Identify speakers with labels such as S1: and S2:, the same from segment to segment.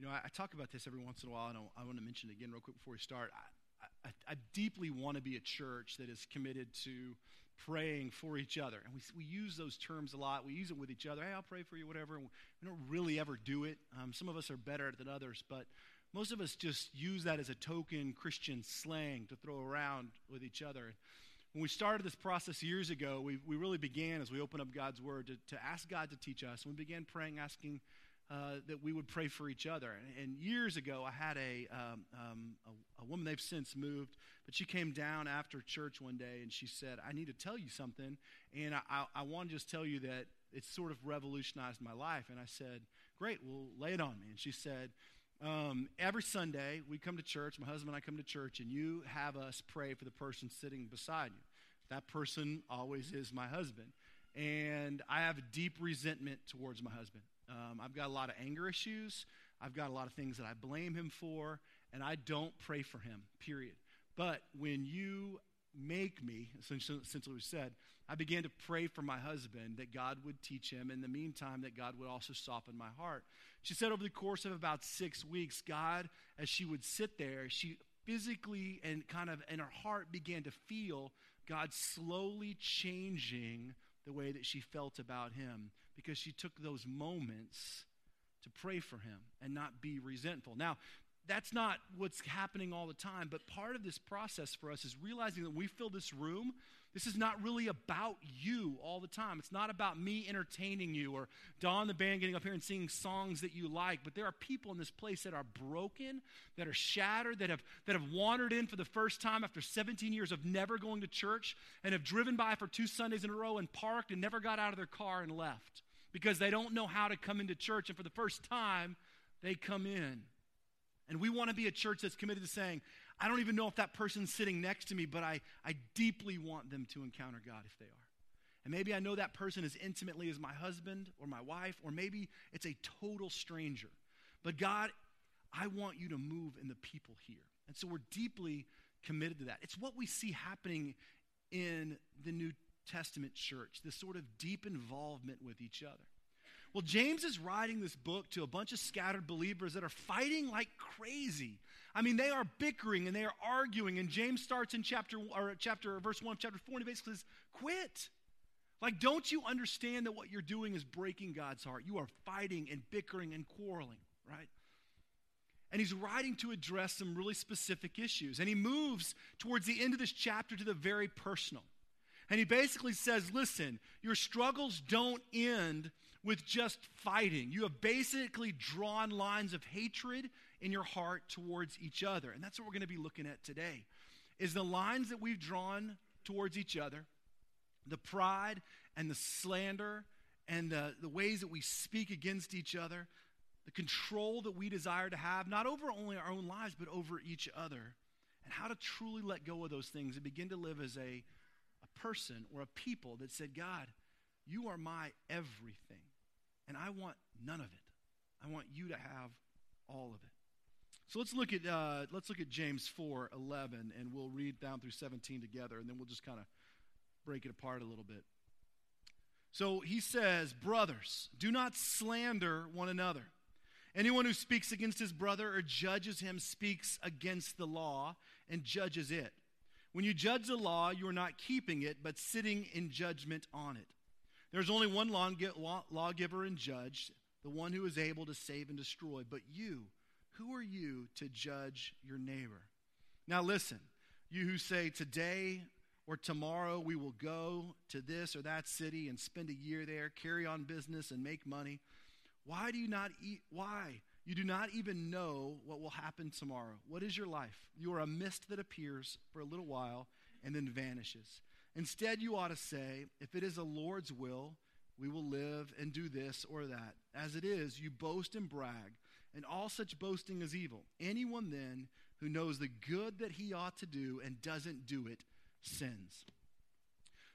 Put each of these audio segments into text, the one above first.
S1: You know, I, I, talk about this every once in a while, and I, I want to mention it again real quick before we start. I, I, deeply want to be a church that is committed to praying for each other. And we, we use those terms a lot. We use it with each other. Hey, I'll pray for you, whatever. We don't really ever do it. Um, some of us are better than others, but most of us just use that as a token Christian slang to throw around with each other. When we started this process years ago, we, we really began as we opened up God's Word to, to ask God to teach us. We began praying, asking uh, that we would pray for each other. And, and years ago, I had a, um, um, a, a, woman, they've since moved, but she came down after church one day and she said, I need to tell you something. And I, I, I want to just tell you that it's sort of revolutionized my life. And I said, Great, well, lay it on me. And she said, um, every Sunday, we come to church, my husband and I come to church, and you have us pray for the person sitting beside you. That person always is my husband. And I have a deep resentment towards my husband. Um, I've got a lot of anger issues. I've got a lot of things that I blame him for, and I don't pray for him, period. But when you make me, essentially, we said, I began to pray for my husband that God would teach him. In the meantime, that God would also soften my heart. She said over the course of about six weeks, God, as she would sit there, she physically and kind of in her heart began to feel God slowly changing the way that she felt about him because she took those moments to pray for him and not be resentful. Now, that's not what's happening all the time, but part of this process for us is realizing that we fill this room, this is not really about you all the time. It's not about me entertaining you or Don the band getting up here and singing songs that you like, but there are people in this place that are broken, that are shattered, that have, that have wandered in for the first time after 17 years of never going to church and have driven by for two Sundays in a row and parked and never got out of their car and left because they don't know how to come into church. And for the first time, they come in. And we want to be a church that's committed to saying, I don't even know if that person's sitting next to me, but I, I deeply want them to encounter God if they are. And maybe I know that person as intimately as my husband or my wife, or maybe it's a total stranger. But God, I want you to move in the people here. And so we're deeply committed to that. It's what we see happening in the New Testament church, this sort of deep involvement with each other. Well, James is writing this book to a bunch of scattered believers that are fighting like crazy. I mean, they are bickering and they are arguing. And James starts in chapter or chapter verse 1 of chapter 4 and he basically says, quit. Like, don't you understand that what you're doing is breaking God's heart? You are fighting and bickering and quarreling, right? And he's writing to address some really specific issues. And he moves towards the end of this chapter to the very personal. And he basically says, listen, your struggles don't end with just fighting. You have basically drawn lines of hatred in your heart towards each other. And that's what we're going to be looking at today. Is the lines that we've drawn towards each other, the pride and the slander and the, the ways that we speak against each other, the control that we desire to have, not over only our own lives, but over each other, and how to truly let go of those things and begin to live as a, a person or a people that said, God, you are my everything. And I want none of it. I want you to have all of it. So let's look at uh, let's look at James 4, 11, and we'll read down through 17 together, and then we'll just kind of break it apart a little bit. So he says, Brothers, do not slander one another. Anyone who speaks against his brother or judges him speaks against the law and judges it. When you judge the law, you are not keeping it, but sitting in judgment on it. There's only one lawgiver and judge, the one who is able to save and destroy. But you, who are you to judge your neighbor? Now listen, you who say, Today or tomorrow we will go to this or that city and spend a year there, carry on business and make money. Why do you not eat? Why? You do not even know what will happen tomorrow. What is your life? You are a mist that appears for a little while and then vanishes. Instead, you ought to say, if it is the Lord's will, we will live and do this or that. As it is, you boast and brag, and all such boasting is evil. Anyone then who knows the good that he ought to do and doesn't do it sins.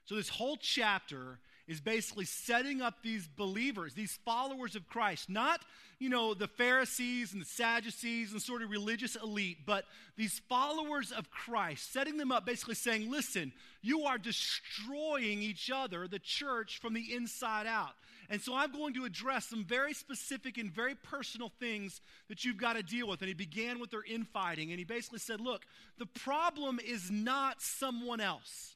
S1: So, this whole chapter is basically setting up these believers, these followers of Christ, not, you know, the Pharisees and the Sadducees and sort of religious elite, but these followers of Christ, setting them up, basically saying, listen, you are destroying each other, the church, from the inside out. And so I'm going to address some very specific and very personal things that you've got to deal with. And he began with their infighting. And he basically said, Look, the problem is not someone else.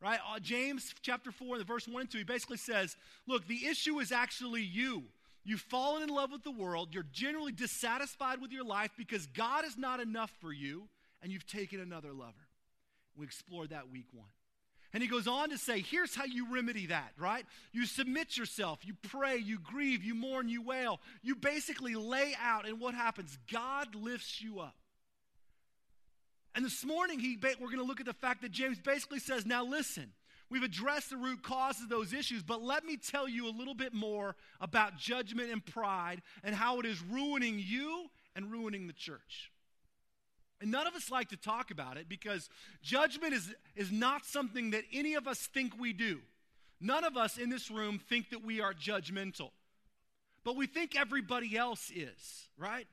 S1: Right? Uh, James chapter 4, the verse 1 and 2, he basically says, Look, the issue is actually you. You've fallen in love with the world. You're generally dissatisfied with your life because God is not enough for you, and you've taken another lover. We explored that week one. And he goes on to say, here's how you remedy that, right? You submit yourself, you pray, you grieve, you mourn, you wail. You basically lay out, and what happens? God lifts you up. And this morning, he, we're going to look at the fact that James basically says, now listen, we've addressed the root causes of those issues, but let me tell you a little bit more about judgment and pride and how it is ruining you and ruining the church. And none of us like to talk about it because judgment is, is not something that any of us think we do. None of us in this room think that we are judgmental. But we think everybody else is, right?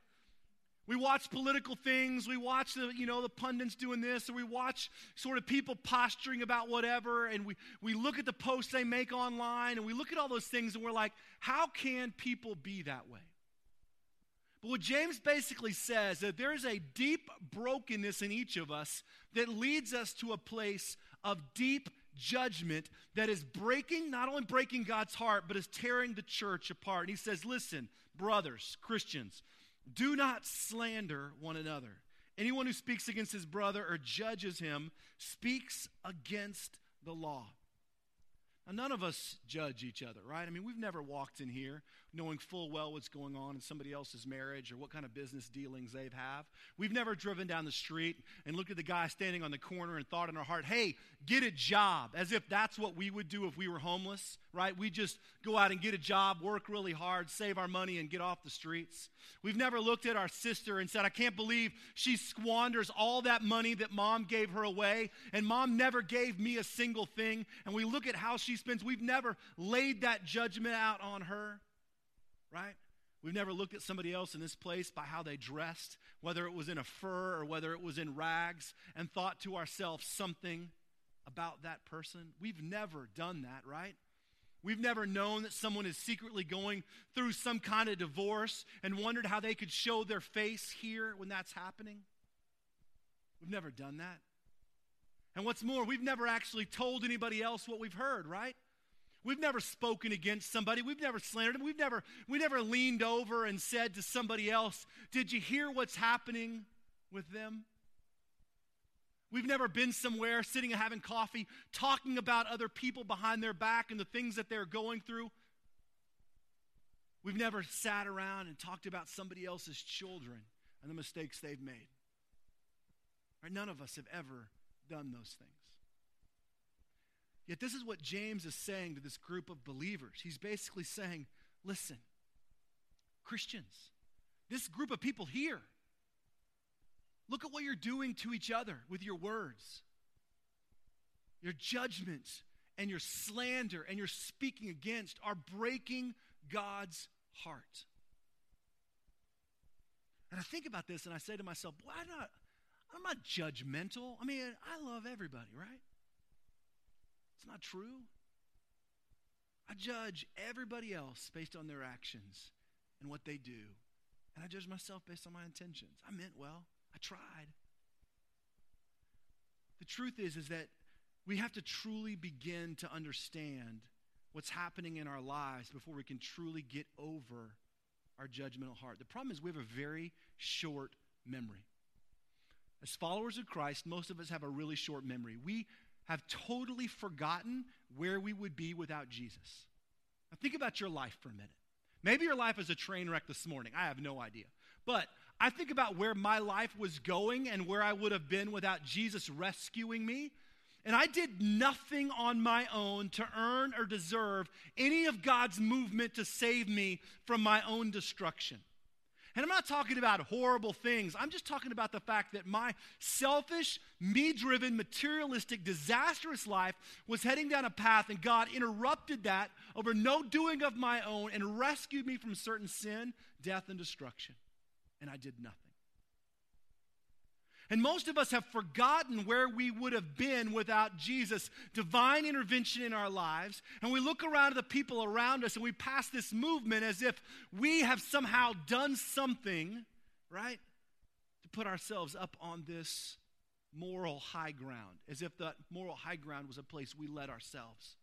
S1: We watch political things, we watch the, you know, the pundits doing this, or we watch sort of people posturing about whatever, and we, we look at the posts they make online, and we look at all those things, and we're like, how can people be that way? But what James basically says that there is a deep brokenness in each of us that leads us to a place of deep judgment that is breaking, not only breaking God's heart, but is tearing the church apart. And he says, Listen, brothers, Christians, do not slander one another. Anyone who speaks against his brother or judges him speaks against the law. Now, none of us judge each other, right? I mean, we've never walked in here knowing full well what's going on in somebody else's marriage or what kind of business dealings they have. We've never driven down the street and looked at the guy standing on the corner and thought in our heart, hey, get a job, as if that's what we would do if we were homeless, right? We just go out and get a job, work really hard, save our money, and get off the streets. We've never looked at our sister and said, I can't believe she squanders all that money that mom gave her away, and mom never gave me a single thing. And we look at how she spends. We've never laid that judgment out on her right? We've never looked at somebody else in this place by how they dressed, whether it was in a fur or whether it was in rags, and thought to ourselves something about that person. We've never done that, right? We've never known that someone is secretly going through some kind of divorce and wondered how they could show their face here when that's happening. We've never done that. And what's more, we've never actually told anybody else what we've heard, right? We've never spoken against somebody. We've never slandered them. We've never, we never leaned over and said to somebody else, Did you hear what's happening with them? We've never been somewhere sitting and having coffee, talking about other people behind their back and the things that they're going through. We've never sat around and talked about somebody else's children and the mistakes they've made. Right? None of us have ever done those things. Yet, this is what James is saying to this group of believers. He's basically saying, listen, Christians, this group of people here, look at what you're doing to each other with your words. Your judgments and your slander and your speaking against are breaking God's heart. And I think about this and I say to myself, I'm not, I'm not judgmental. I mean, I love everybody, right? It's not true. I judge everybody else based on their actions and what they do. And I judge myself based on my intentions. I meant well. I tried. The truth is is that we have to truly begin to understand what's happening in our lives before we can truly get over our judgmental heart. The problem is we have a very short memory. As followers of Christ, most of us have a really short memory. We have totally forgotten where we would be without Jesus. Now, think about your life for a minute. Maybe your life is a train wreck this morning. I have no idea. But I think about where my life was going and where I would have been without Jesus rescuing me. And I did nothing on my own to earn or deserve any of God's movement to save me from my own destruction. And I'm not talking about horrible things. I'm just talking about the fact that my selfish, me driven, materialistic, disastrous life was heading down a path, and God interrupted that over no doing of my own and rescued me from certain sin, death, and destruction. And I did nothing. And most of us have forgotten where we would have been without Jesus' divine intervention in our lives. And we look around at the people around us and we pass this movement as if we have somehow done something, right, to put ourselves up on this moral high ground, as if that moral high ground was a place we led ourselves.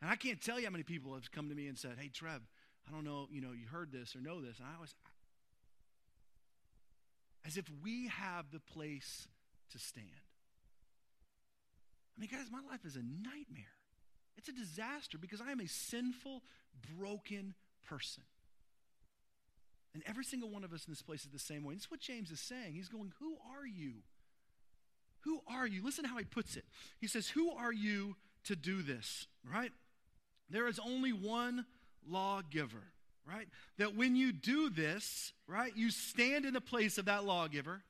S1: And I can't tell you how many people have come to me and said, Hey, Trev, I don't know, you know, you heard this or know this. And I was, as if we have the place to stand. I mean, guys, my life is a nightmare. It's a disaster because I am a sinful, broken person. And every single one of us in this place is the same way. This is what James is saying. He's going, Who are you? Who are you? Listen how he puts it. He says, Who are you to do this? Right? There is only one lawgiver right? That when you do this, right, you stand in the place of that lawgiver.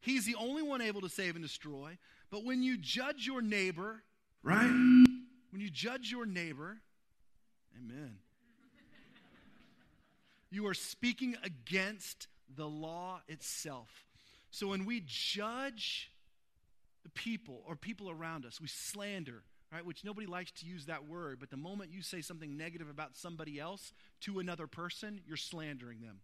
S1: He's the only one able to save and destroy. But when you judge your neighbor, right? When you judge your neighbor, amen. You are speaking against the law itself. So when we judge the people or people around us, we slander, right? Which nobody likes to use that word, but the moment you say something negative about somebody else to another person, you're slandering them.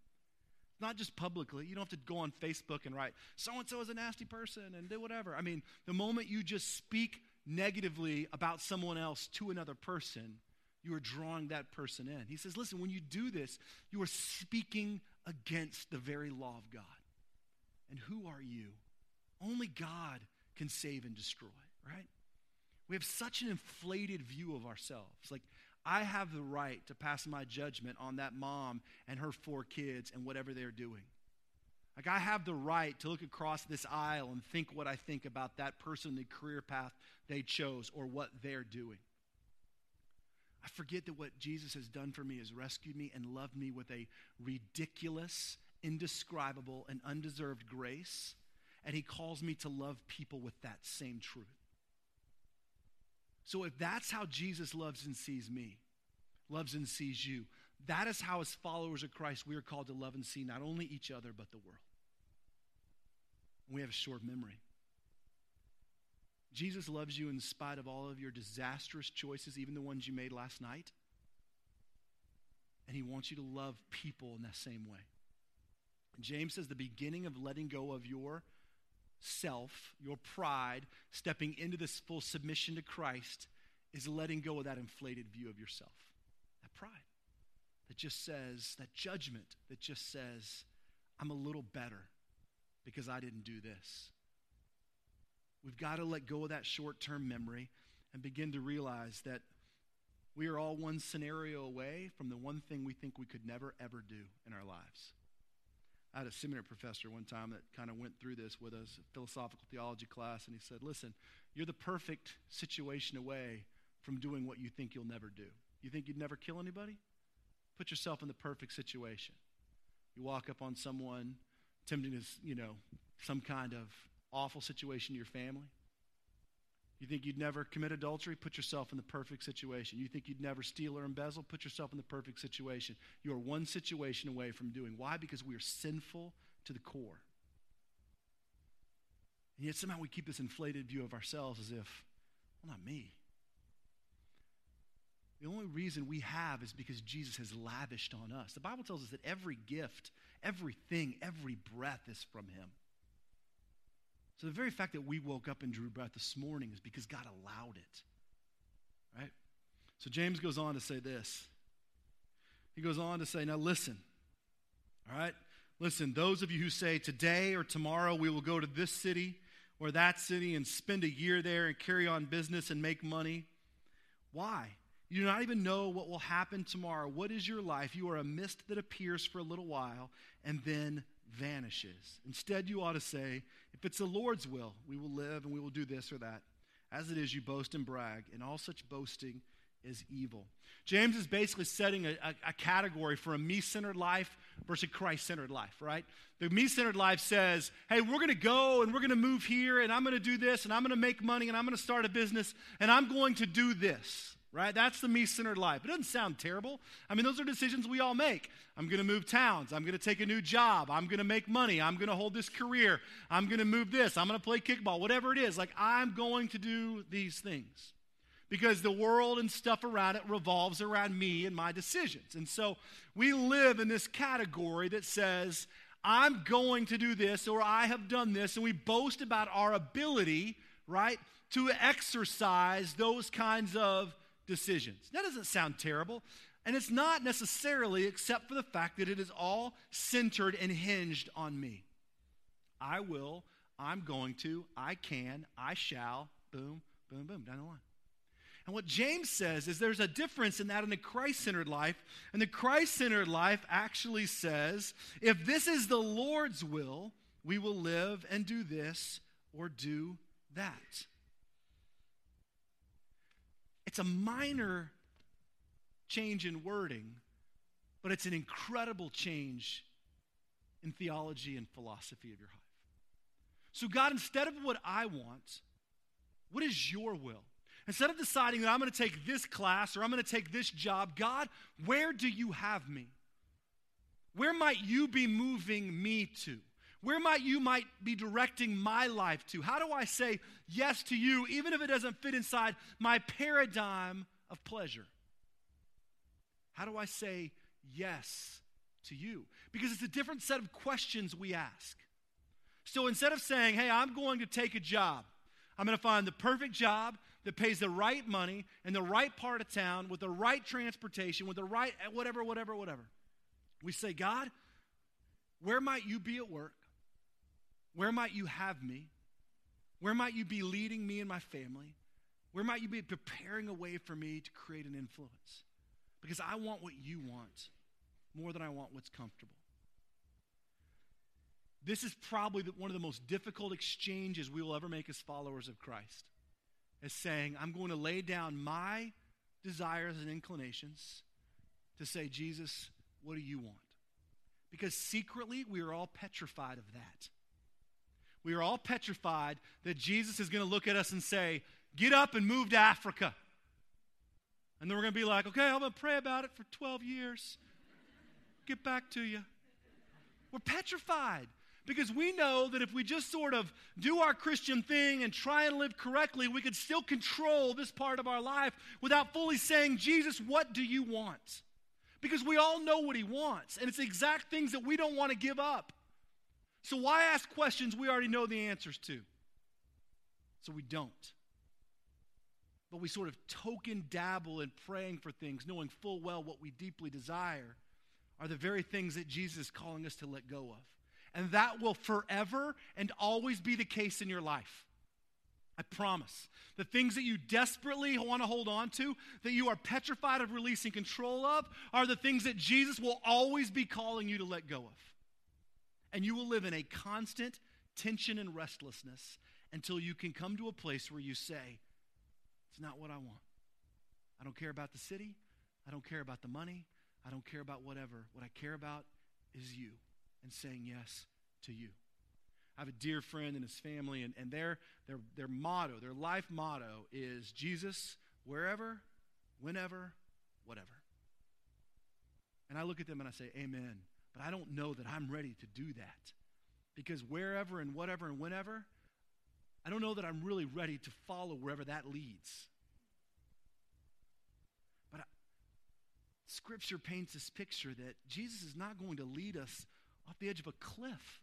S1: Not just publicly. You don't have to go on Facebook and write, so and so is a nasty person and do whatever. I mean, the moment you just speak negatively about someone else to another person, you are drawing that person in. He says, listen, when you do this, you are speaking against the very law of God. And who are you? Only God can save and destroy, right? We have such an inflated view of ourselves. Like, I have the right to pass my judgment on that mom and her four kids and whatever they're doing. Like, I have the right to look across this aisle and think what I think about that person, the career path they chose, or what they're doing. I forget that what Jesus has done for me is rescued me and loved me with a ridiculous, indescribable, and undeserved grace. And he calls me to love people with that same truth. So if that's how Jesus loves and sees me, loves and sees you, that is how, as followers of Christ, we are called to love and see not only each other, but the world. We have a short memory. Jesus loves you in spite of all of your disastrous choices, even the ones you made last night. And he wants you to love people in that same way. James says the beginning of letting go of your self, your pride, stepping into this full submission to Christ is letting go of that inflated view of yourself. That pride that just says, that judgment that just says, I'm a little better because I didn't do this. We've got to let go of that short term memory and begin to realize that we are all one scenario away from the one thing we think we could never, ever do in our lives. I had a seminary professor one time that kind of went through this with us, a philosophical theology class, and he said, Listen, you're the perfect situation away from doing what you think you'll never do. You think you'd never kill anybody? Put yourself in the perfect situation. You walk up on someone tempting to, you know, some kind of awful situation in your family. You think you'd never commit adultery? Put yourself in the perfect situation. You think you'd never steal or embezzle? Put yourself in the perfect situation. You are one situation away from doing. Why? Because we are sinful to the core. And yet somehow we keep this inflated view of ourselves as if, well, not me. The only reason we have is because Jesus has lavished on us. The Bible tells us that every gift, everything, every breath is from Him. So the very fact that we woke up and drew breath this morning is because God allowed it. Right? So James goes on to say this. He goes on to say, now listen. All right? Listen, those of you who say today or tomorrow we will go to this city or that city and spend a year there and carry on business and make money. Why? You do not even know what will happen tomorrow. What is your life? You are a mist that appears for a little while and then vanishes. Instead, you ought to say, if it's the Lord's will, we will live and we will do this or that. As it is, you boast and brag, and all such boasting is evil. James is basically setting a, a, a category for a me centered life versus Christ centered life, right? The me centered life says, hey, we're going to go and we're going to move here, and I'm going to do this, and I'm going to make money, and I'm going to start a business, and I'm going to do this. Right? That's the me centered life. It doesn't sound terrible. I mean, those are decisions we all make. I'm going to move towns. I'm going to take a new job. I'm going to make money. I'm going to hold this career. I'm going to move this. I'm going to play kickball, whatever it is. Like, I'm going to do these things because the world and stuff around it revolves around me and my decisions. And so we live in this category that says, I'm going to do this or I have done this, and we boast about our ability, right, to exercise those kinds of decisions. That doesn't sound terrible. And it's not necessarily, except for the fact that it is all centered and hinged on me. I will, I'm going to, I can, I shall, boom, boom, boom, down the line. And what James says is there's a difference in that in the Christ centered life. And the Christ centered life actually says if this is the Lord's will, we will live and do this or do that. It's a minor change in wording, but it's an incredible change in theology and philosophy of your life. So, God, instead of what I want, what is your will? Instead of deciding that I'm going to take this class or I'm going to take this job, God, where do you have me? Where might you be moving me to? Where might you might be directing my life to? How do I say yes to you even if it doesn't fit inside my paradigm of pleasure? How do I say yes to you? Because it's a different set of questions we ask. So instead of saying, hey, I'm going to take a job, I'm going to find the perfect job that pays the right money in the right part of town with the right transportation, with the right whatever, whatever, whatever. We say, God, where might you be at work? Where might you have me? Where might you be leading me and my family? Where might you be preparing a way for me to create an influence? Because I want what you want more than I want what's comfortable. This is probably one of the most difficult exchanges we will ever make as followers of Christ as saying, I'm going to lay down my desires and inclinations to say, Jesus, what do you want? Because secretly, we are all petrified of that. We are all petrified that Jesus is going to look at us and say, Get up and move to Africa. And then we're going to be like, Okay, I'm going to pray about it for 12 years. Get back to you. We're petrified. Because we know that if we just sort of do our Christian thing and try and live correctly, we could still control this part of our life without fully saying, Jesus, what do you want? Because we all know what he wants, and it's exact things that we don't want to give up. So why ask questions we already know the answers to? So we don't. But we sort of token dabble in praying for things, knowing full well what we deeply desire are the very things that Jesus is calling us to let go of. And that will forever and always be the case in your life. I promise. The things that you desperately want to hold on to, that you are petrified of releasing control of, are the things that Jesus will always be calling you to let go of. And you will live in a constant tension and restlessness until you can come to a place where you say, It's not what I want. I don't care about the city. I don't care about the money. I don't care about whatever. What I care about is you and saying yes to you. I have a dear friend and his family, and, and their, their, their motto, their life motto is Jesus, wherever, whenever, whatever. And I look at them and I say, Amen. But I don't know that I'm ready to do that. Because wherever and whatever and whenever, I don't know that I'm really ready to follow wherever that leads. But I, Scripture paints this picture that Jesus is not going to lead us off the edge of a cliff.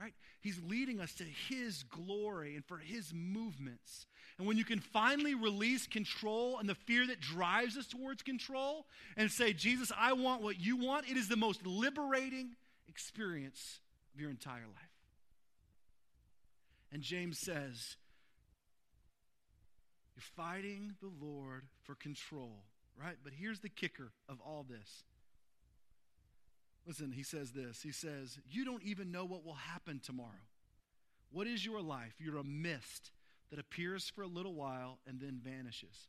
S1: Right? He's leading us to His glory and for His movements. And when you can finally release control and the fear that drives us towards control and say, Jesus, I want what you want, it is the most liberating experience of your entire life. And James says, You're fighting the Lord for control, right? But here's the kicker of all this Listen, he says this. He says, You don't even know what will happen tomorrow. What is your life? You're a mist that appears for a little while and then vanishes.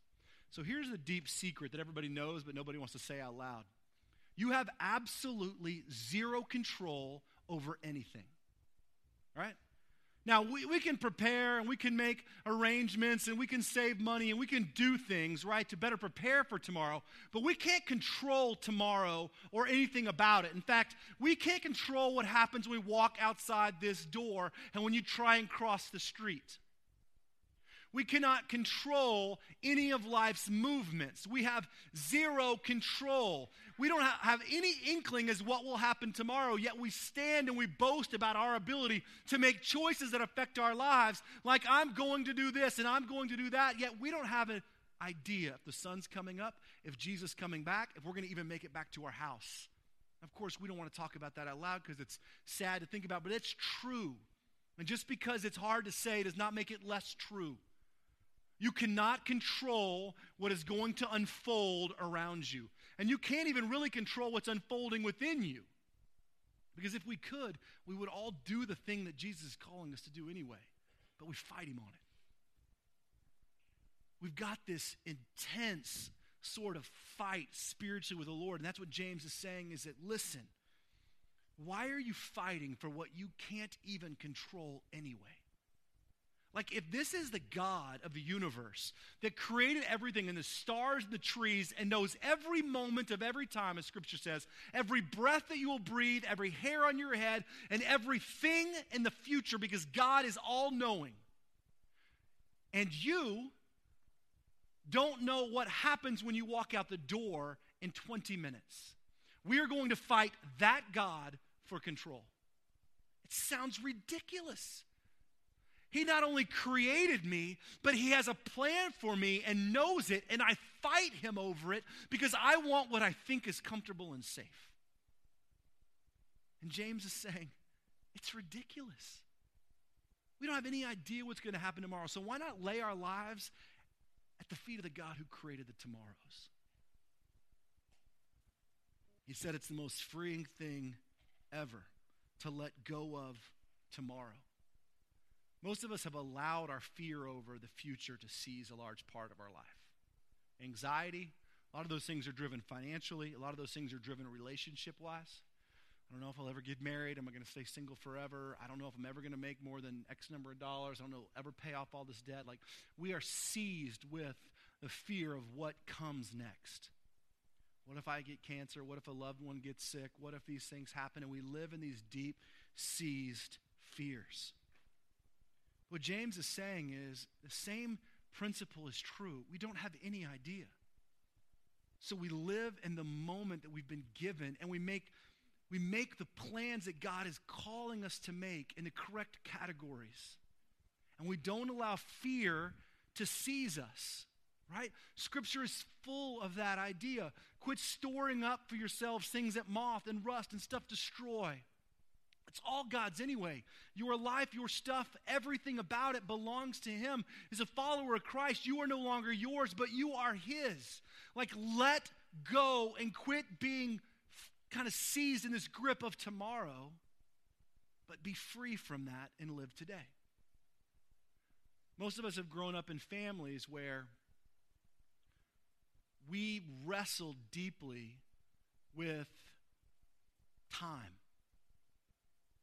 S1: So here's a deep secret that everybody knows, but nobody wants to say out loud. You have absolutely zero control over anything, right? Now, we, we can prepare and we can make arrangements and we can save money and we can do things, right, to better prepare for tomorrow, but we can't control tomorrow or anything about it. In fact, we can't control what happens when we walk outside this door and when you try and cross the street. We cannot control any of life's movements. We have zero control. We don't have any inkling as what will happen tomorrow, yet we stand and we boast about our ability to make choices that affect our lives, like I'm going to do this and I'm going to do that, yet we don't have an idea if the sun's coming up, if Jesus coming back, if we're going to even make it back to our house. Of course, we don't want to talk about that out loud because it's sad to think about, but it's true. And just because it's hard to say does not make it less true. You cannot control what is going to unfold around you. And you can't even really control what's unfolding within you. Because if we could, we would all do the thing that Jesus is calling us to do anyway. But we fight him on it. We've got this intense sort of fight spiritually with the Lord. And that's what James is saying is that, listen, why are you fighting for what you can't even control anyway? Like, if this is the God of the universe that created everything and the stars and the trees and knows every moment of every time, as scripture says, every breath that you will breathe, every hair on your head, and everything in the future, because God is all knowing, and you don't know what happens when you walk out the door in 20 minutes, we are going to fight that God for control. It sounds ridiculous. He not only created me, but He has a plan for me and knows it, and I fight Him over it because I want what I think is comfortable and safe. And James is saying, it's ridiculous. We don't have any idea what's going to happen tomorrow, so why not lay our lives at the feet of the God who created the tomorrows? He said it's the most freeing thing ever to let go of tomorrow. Most of us have allowed our fear over the future to seize a large part of our life. Anxiety, a lot of those things are driven financially, a lot of those things are driven relationship wise. I don't know if I'll ever get married. Am I going to stay single forever? I don't know if I'm ever going to make more than X number of dollars. I don't know if I'll ever pay off all this debt. Like we are seized with the fear of what comes next. What if I get cancer? What if a loved one gets sick? What if these things happen? And we live in these deep seized fears. What James is saying is the same principle is true. We don't have any idea. So we live in the moment that we've been given and we make we make the plans that God is calling us to make in the correct categories. And we don't allow fear to seize us, right? Scripture is full of that idea. Quit storing up for yourselves things that moth and rust and stuff destroy. It's all God's anyway. Your life, your stuff, everything about it belongs to Him. As a follower of Christ, you are no longer yours, but you are His. Like, let go and quit being kind of seized in this grip of tomorrow, but be free from that and live today. Most of us have grown up in families where we wrestled deeply with time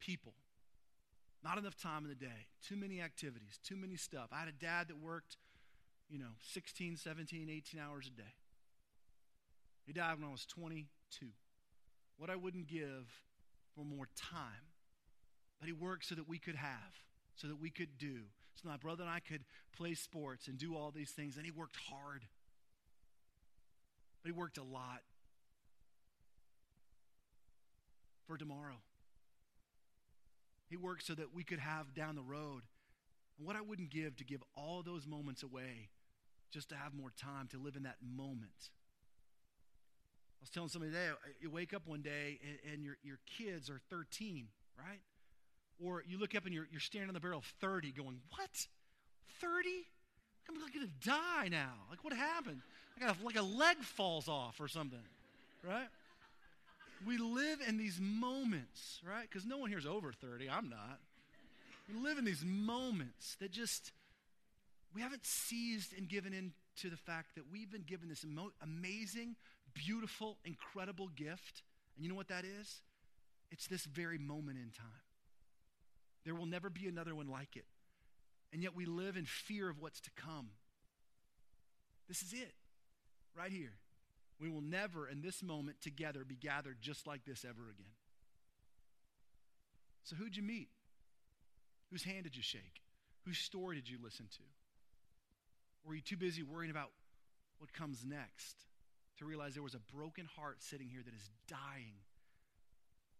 S1: people. Not enough time in the day. Too many activities, too many stuff. I had a dad that worked, you know, 16, 17, 18 hours a day. He died when I was 22. What I wouldn't give for more time. But he worked so that we could have, so that we could do. So my brother and I could play sports and do all these things. And he worked hard. But he worked a lot for tomorrow. He worked so that we could have down the road. And what I wouldn't give to give all those moments away just to have more time to live in that moment. I was telling somebody today, you wake up one day and, and your, your kids are 13, right? Or you look up and you're, you're standing on the barrel of 30 going, what? 30? I'm going to die now. Like, what happened? I got like a leg falls off or something, right? We live in these moments, right? Because no one here is over 30. I'm not. We live in these moments that just, we haven't seized and given in to the fact that we've been given this amazing, beautiful, incredible gift. And you know what that is? It's this very moment in time. There will never be another one like it. And yet we live in fear of what's to come. This is it, right here. We will never, in this moment together, be gathered just like this ever again. So, who'd you meet? Whose hand did you shake? Whose story did you listen to? Were you too busy worrying about what comes next to realize there was a broken heart sitting here that is dying?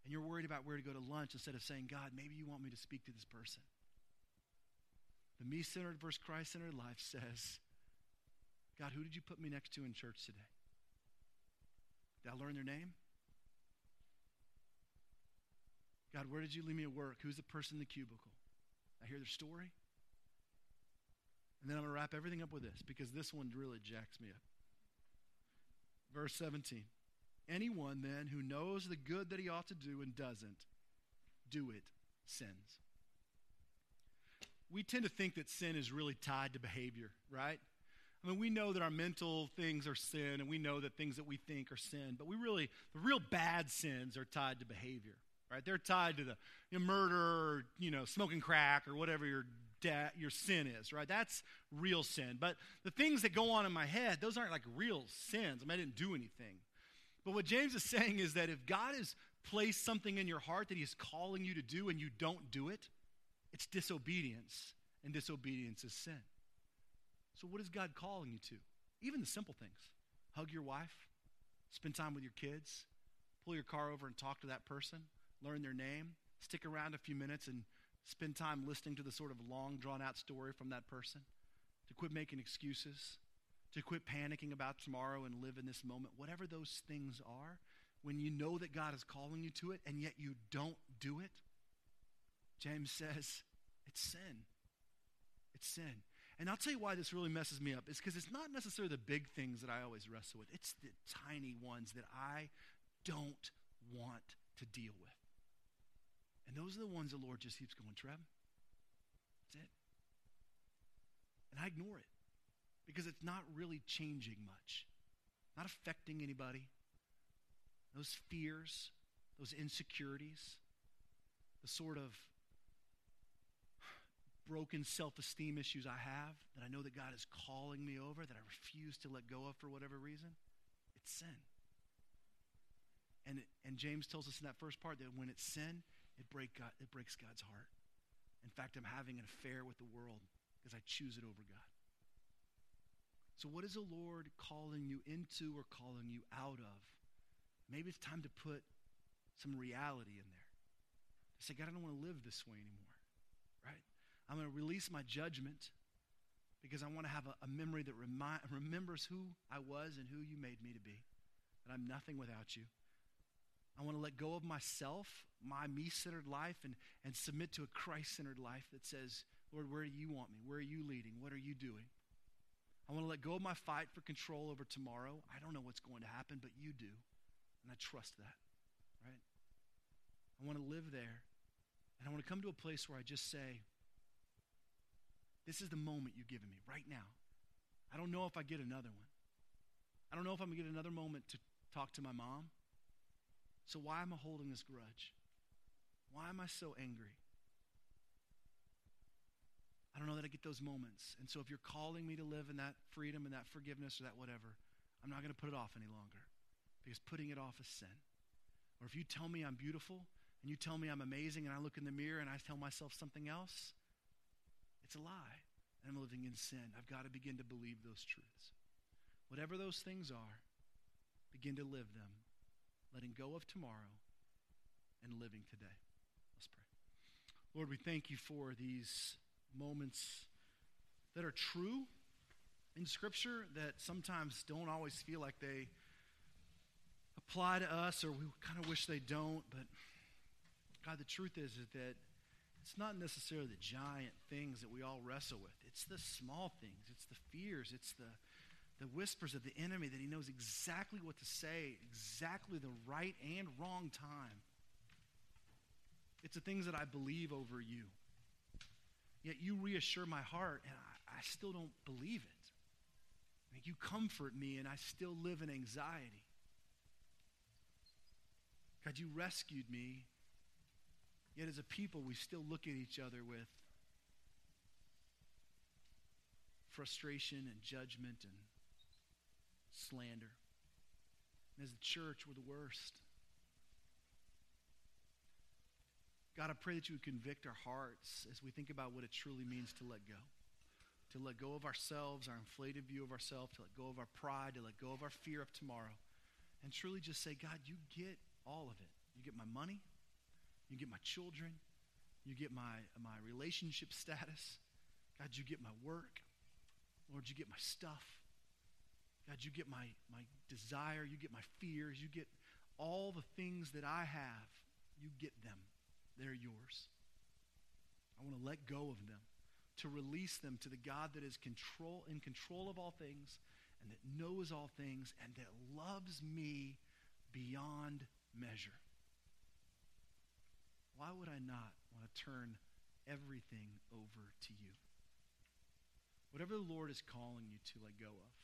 S1: And you're worried about where to go to lunch instead of saying, God, maybe you want me to speak to this person. The me centered versus Christ centered life says, God, who did you put me next to in church today? Did I learn their name? God, where did you leave me at work? Who's the person in the cubicle? I hear their story. And then I'm going to wrap everything up with this because this one really jacks me up. Verse 17. Anyone then who knows the good that he ought to do and doesn't do it sins. We tend to think that sin is really tied to behavior, right? I mean, we know that our mental things are sin, and we know that things that we think are sin, but we really, the real bad sins are tied to behavior, right? They're tied to the you know, murder, or, you know, smoking crack, or whatever your da- your sin is, right? That's real sin. But the things that go on in my head, those aren't like real sins. I mean, I didn't do anything. But what James is saying is that if God has placed something in your heart that He is calling you to do, and you don't do it, it's disobedience, and disobedience is sin. So, what is God calling you to? Even the simple things hug your wife, spend time with your kids, pull your car over and talk to that person, learn their name, stick around a few minutes and spend time listening to the sort of long, drawn out story from that person, to quit making excuses, to quit panicking about tomorrow and live in this moment. Whatever those things are, when you know that God is calling you to it and yet you don't do it, James says it's sin. It's sin. And I'll tell you why this really messes me up. It's because it's not necessarily the big things that I always wrestle with, it's the tiny ones that I don't want to deal with. And those are the ones the Lord just keeps going, Trev. That's it. And I ignore it because it's not really changing much, not affecting anybody. Those fears, those insecurities, the sort of broken self esteem issues I have that I know that God is calling me over that I refuse to let go of for whatever reason, it's sin. And, and James tells us in that first part that when it's sin, it, break God, it breaks God's heart. In fact, I'm having an affair with the world because I choose it over God. So, what is the Lord calling you into or calling you out of? Maybe it's time to put some reality in there. To say, God, I don't want to live this way anymore. I'm going to release my judgment because I want to have a, a memory that remi- remembers who I was and who you made me to be, that I'm nothing without you. I want to let go of myself, my me centered life, and, and submit to a Christ centered life that says, Lord, where do you want me? Where are you leading? What are you doing? I want to let go of my fight for control over tomorrow. I don't know what's going to happen, but you do. And I trust that, right? I want to live there. And I want to come to a place where I just say, this is the moment you've given me right now. I don't know if I get another one. I don't know if I'm going to get another moment to talk to my mom. So why am I holding this grudge? Why am I so angry? I don't know that I get those moments. And so if you're calling me to live in that freedom and that forgiveness or that whatever, I'm not going to put it off any longer because putting it off is sin. Or if you tell me I'm beautiful and you tell me I'm amazing and I look in the mirror and I tell myself something else, it's a lie. I'm living in sin. I've got to begin to believe those truths. Whatever those things are, begin to live them, letting go of tomorrow and living today. Let's pray. Lord, we thank you for these moments that are true in Scripture that sometimes don't always feel like they apply to us or we kind of wish they don't. But God, the truth is, is that it's not necessarily the giant things that we all wrestle with. It's the small things. It's the fears. It's the, the whispers of the enemy that he knows exactly what to say, exactly the right and wrong time. It's the things that I believe over you. Yet you reassure my heart, and I, I still don't believe it. Mean, you comfort me, and I still live in anxiety. God, you rescued me Yet as a people, we still look at each other with frustration and judgment and slander. And as the church, we're the worst. God, I pray that you would convict our hearts as we think about what it truly means to let go. To let go of ourselves, our inflated view of ourselves, to let go of our pride, to let go of our fear of tomorrow, and truly just say, God, you get all of it. You get my money, you get my children, you get my, my relationship status. God, you get my work. Lord, you get my stuff. God, you get my, my desire, you get my fears, you get all the things that I have. You get them. They're yours. I want to let go of them, to release them to the God that is control, in control of all things and that knows all things and that loves me beyond measure. Why would I not want to turn everything over to you? Whatever the Lord is calling you to let go of.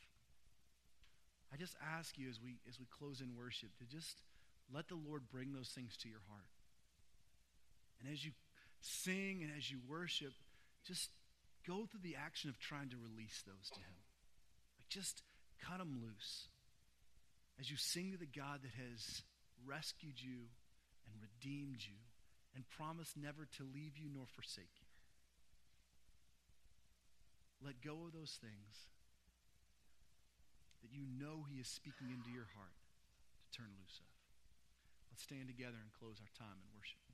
S1: I just ask you as we as we close in worship to just let the Lord bring those things to your heart. And as you sing and as you worship, just go through the action of trying to release those to Him. Like just cut them loose. As you sing to the God that has rescued you and redeemed you and promise never to leave you nor forsake you. Let go of those things that you know He is speaking into your heart to turn loose of. Let's stand together and close our time in worship.